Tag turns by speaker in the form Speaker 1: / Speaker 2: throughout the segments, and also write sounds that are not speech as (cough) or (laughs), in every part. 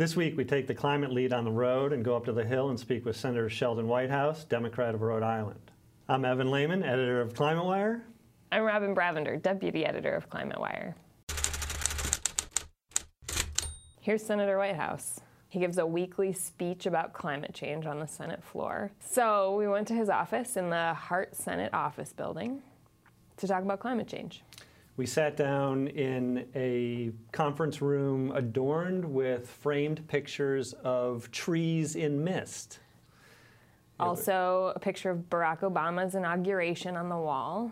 Speaker 1: This week, we take the climate lead on the road and go up to the Hill and speak with Senator Sheldon Whitehouse, Democrat of Rhode Island. I'm Evan Lehmann, editor of Climate Wire.
Speaker 2: I'm Robin Bravender, deputy editor of Climate Wire. Here's Senator Whitehouse. He gives a weekly speech about climate change on the Senate floor. So we went to his office in the Hart Senate office building to talk about climate change.
Speaker 1: We sat down in a conference room adorned with framed pictures of trees in mist.
Speaker 2: Also, a picture of Barack Obama's inauguration on the wall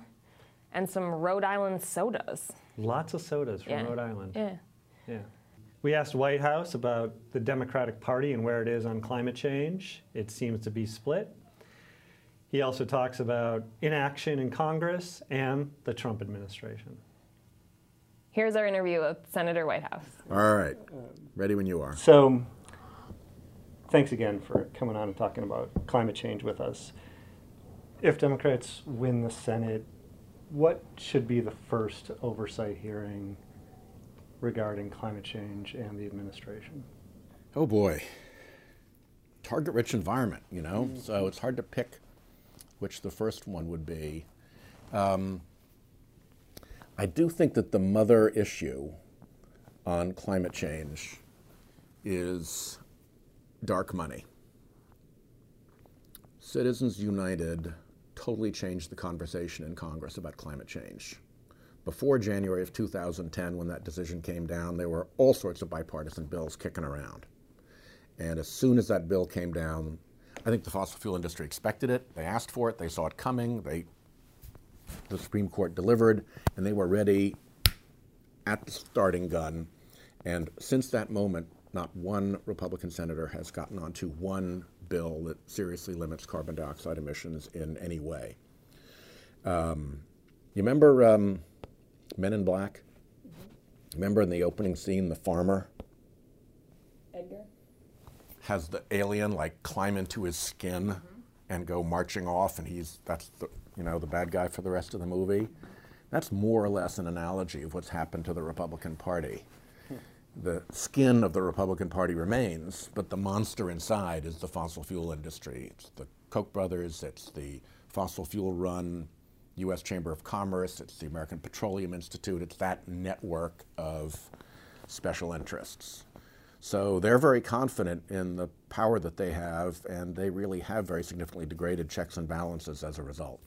Speaker 2: and some Rhode Island sodas.
Speaker 1: Lots of sodas from
Speaker 2: Yeah.
Speaker 1: Rhode Island.
Speaker 2: Yeah.
Speaker 1: Yeah. We asked Whitehouse about the Democratic Party and where it is on climate change. It seems to be split. He also talks about inaction in Congress and the Trump administration.
Speaker 2: Here's our interview with Senator Whitehouse.
Speaker 3: All right. Ready when you are.
Speaker 1: So, thanks again for coming on and talking about climate change with us. If Democrats win the Senate, what should be the first oversight hearing regarding climate change and the administration?
Speaker 3: Oh boy. Target rich environment, you know? So it's hard to pick which the first one would be. Um, I do think that the mother issue on climate change is dark money. Citizens United totally changed the conversation in Congress about climate change. Before January of 2010, when that decision came down, there were all sorts of bipartisan bills kicking around. And as soon as that bill came down, I think the fossil fuel industry expected it. They asked for it. They saw it coming. They, the Supreme Court delivered, and they were ready at the starting gun. And since that moment, not one Republican senator has gotten onto one bill that seriously limits carbon dioxide emissions in any way. Um, you remember um, Men in Black? Remember in the opening scene, the farmer
Speaker 2: Edgar?
Speaker 3: has the alien like climb into his skin and go marching off, and he's that's the you know the bad guy for the rest of the movie. That's more or less an analogy of what's happened to the Republican Party. The skin of the Republican Party remains, but the monster inside is the fossil fuel industry. It's the Koch brothers, it's the fossil fuel run U.S. Chamber of Commerce, it's the American Petroleum Institute, it's that network of special interests. So they're very confident in the power that they have, and they really have very significantly degraded checks and balances as a result.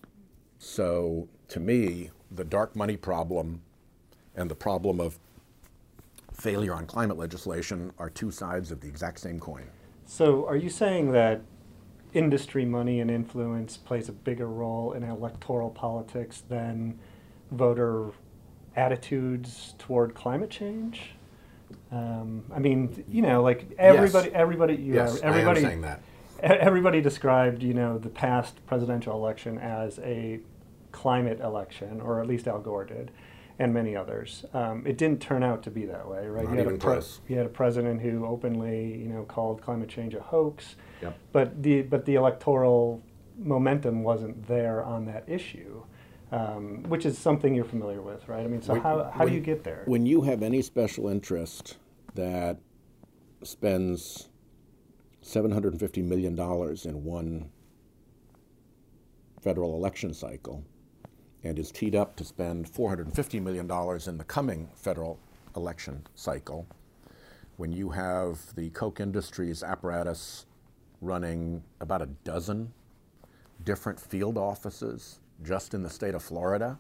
Speaker 3: So to me, the dark money problem and the problem of failure on climate legislation are two sides of the exact same coin.
Speaker 1: So, are you saying that industry money and influence plays a bigger role in electoral politics than voter attitudes toward climate change? Um, I mean, you know, like everybody, everybody, you
Speaker 3: yes,
Speaker 1: everybody,
Speaker 3: I am saying that.
Speaker 1: e- everybody described, you know, the past presidential election as a climate election, or at least Al Gore did, and many others. Um, it didn't turn out to be that way, right?
Speaker 3: Not
Speaker 1: you had
Speaker 3: even
Speaker 1: a pre-
Speaker 3: close.
Speaker 1: You had a president who openly, you know, called climate change a hoax.
Speaker 3: Yep.
Speaker 1: But the but the electoral momentum wasn't there on that issue, um, which is something you're familiar with, right? I mean, so
Speaker 3: When-
Speaker 1: how, how do you get there?
Speaker 3: When you have any special interest that spends $750 million in one federal election cycle and is teed up to spend $450 million in the coming federal election cycle, when you have the Koch Industries apparatus running about a dozen different field offices just in the state of Florida,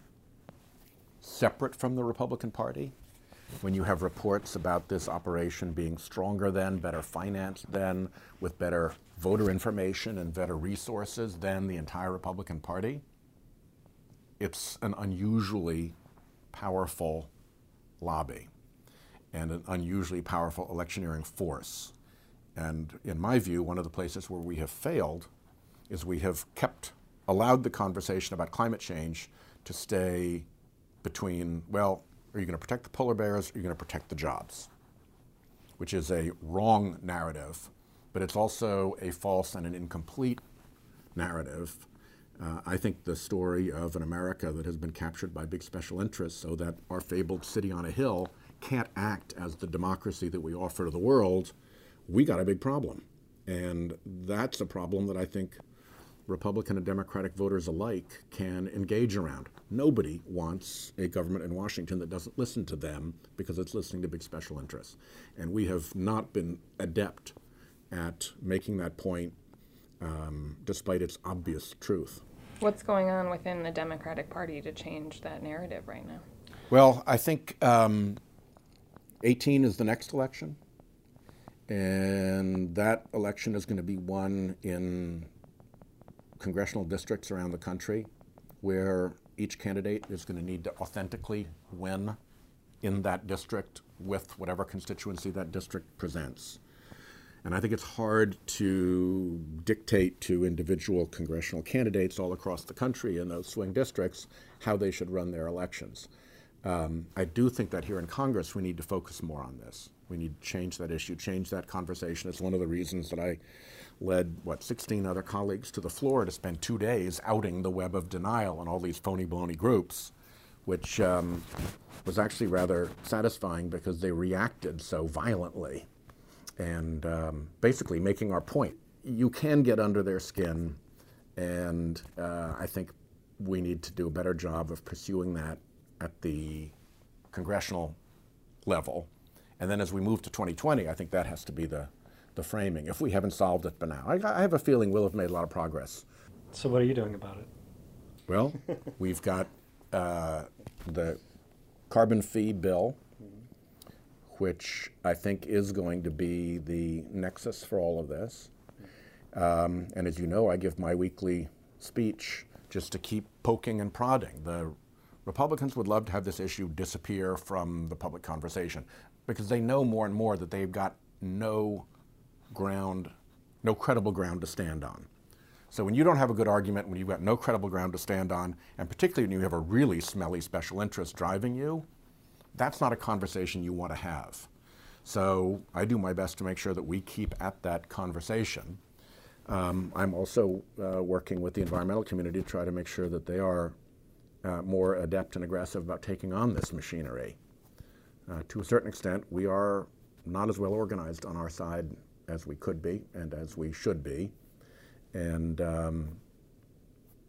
Speaker 3: separate from the Republican Party, when you have reports about this operation being stronger than, better financed than, with better voter information and better resources than the entire Republican Party, it's an unusually powerful lobby and an unusually powerful electioneering force. And in my view, one of the places where we have failed is we have kept, allowed the conversation about climate change to stay between, well, are you going to protect the polar bears or are you going to protect the jobs? Which is a wrong narrative, but it's also a false and an incomplete narrative. Uh, I think the story of an America that has been captured by big special interests so that our fabled city on a hill can't act as the democracy that we offer to the world we got a big problem. And that's a problem that I think Republican and Democratic voters alike can engage around. Nobody wants a government in Washington that doesn't listen to them because it's listening to big special interests. And we have not been adept at making that point um, despite its obvious truth.
Speaker 2: What's going on within the Democratic Party to change that narrative right now?
Speaker 3: Well, I think um, 18 is the next election. And that election is going to be won in congressional districts around the country where each candidate is going to need to authentically win in that district with whatever constituency that district presents. And I think it's hard to dictate to individual congressional candidates all across the country in those swing districts how they should run their elections. Um, I do think that here in Congress we need to focus more on this. We need to change that issue, change that conversation. It's one of the reasons that I led, what, 16 other colleagues to the floor to spend two days outing the web of denial and all these phony baloney groups, which um, was actually rather satisfying because they reacted so violently and um, basically making our point. You can get under their skin, and uh, I think we need to do a better job of pursuing that at the congressional level. And then as we move to 2020, I think that has to be the the framing if we haven't solved it by now. I, I have a feeling we'll have made a lot of progress.
Speaker 1: So, what are you doing about it?
Speaker 3: Well, we've got uh, the carbon fee bill, which I think is going to be the nexus for all of this. Um, and as you know, I give my weekly speech just to keep poking and prodding. The Republicans would love to have this issue disappear from the public conversation because they know more and more that they've got no ground, no credible ground to stand on. So when you don't have a good argument, when you've got no credible ground to stand on, and particularly when you have a really smelly special interest driving you, that's not a conversation you want to have. So I do my best to make sure that we keep at that conversation. Um, I'm also uh, working with the environmental community to try to make sure that they are uh, more adept and aggressive about taking on this machinery. Uh, to a certain extent, we are not as well organized on our side as we could be and as we should be. And um,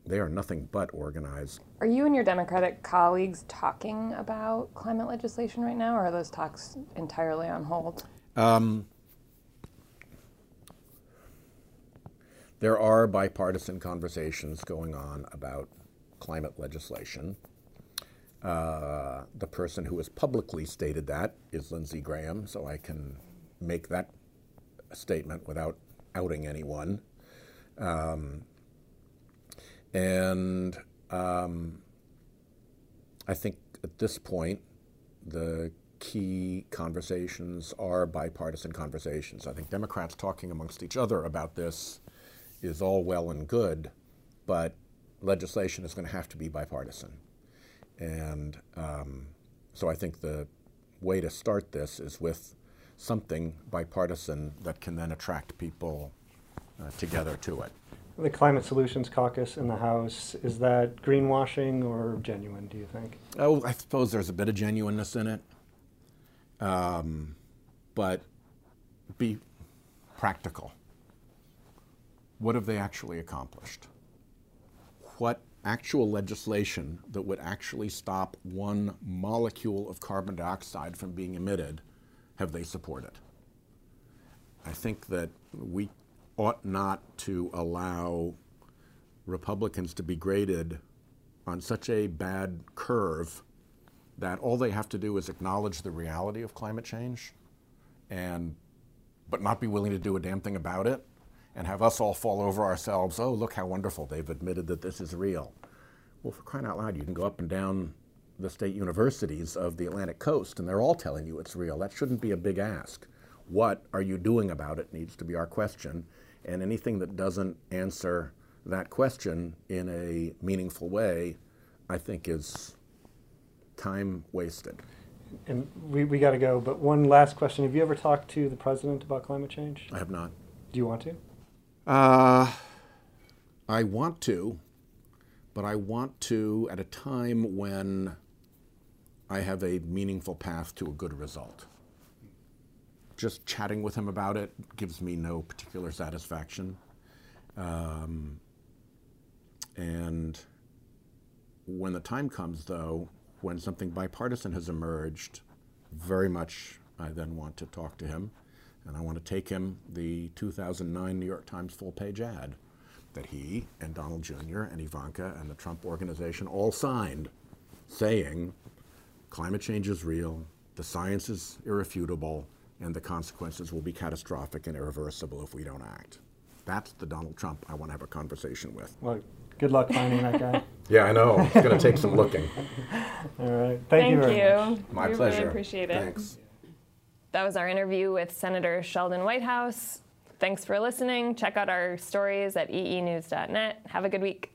Speaker 3: they are nothing but organized.
Speaker 2: Are you and your Democratic colleagues talking about climate legislation right now, or are those talks entirely on hold? Um,
Speaker 3: there are bipartisan conversations going on about climate legislation. Uh, the person who has publicly stated that is Lindsey Graham, so I can make that statement without outing anyone. Um, and um, I think at this point, the key conversations are bipartisan conversations. I think Democrats talking amongst each other about this is all well and good, but legislation is going to have to be bipartisan. And um, so I think the way to start this is with something bipartisan that can then attract people uh, together to it.
Speaker 1: The Climate Solutions Caucus in the House, is that greenwashing or genuine, do you think?
Speaker 3: Oh, I suppose there's a bit of genuineness in it. Um, but be practical. What have they actually accomplished? What actual legislation that would actually stop one molecule of carbon dioxide from being emitted have they supported? I think that we ought not to allow Republicans to be graded on such a bad curve that all they have to do is acknowledge the reality of climate change and but not be willing to do a damn thing about it and have us all fall over ourselves oh look how wonderful they've admitted that this is real well for crying out loud you can go up and down the state universities of the Atlantic coast, and they're all telling you it's real. That shouldn't be a big ask. What are you doing about it needs to be our question. And anything that doesn't answer that question in a meaningful way, I think is time wasted.
Speaker 1: And we, we got to go, but one last question. Have you ever talked to the president about climate change?
Speaker 3: I have not.
Speaker 1: Do you want to?
Speaker 3: Uh, I want to, but I want to at a time when I have a meaningful path to a good result. Just chatting with him about it gives me no particular satisfaction. Um, and when the time comes, though, when something bipartisan has emerged, very much I then want to talk to him. And I want to take him the 2009 New York Times full page ad that he and Donald Jr. and Ivanka and the Trump organization all signed saying climate change is real, the science is irrefutable, and the consequences will be catastrophic and irreversible if we don't act. That's the Donald Trump I want to have a conversation with.
Speaker 1: Well, good luck finding that guy. (laughs)
Speaker 3: Yeah, I know. It's going to take some looking. (laughs)
Speaker 1: All right. Thank, you very much.
Speaker 2: we
Speaker 3: My
Speaker 2: really
Speaker 3: pleasure.
Speaker 2: appreciate it.
Speaker 3: Thanks.
Speaker 2: That was our interview with Senator Sheldon Whitehouse. Thanks for listening. Check out our stories at eenews.net. Have a good week.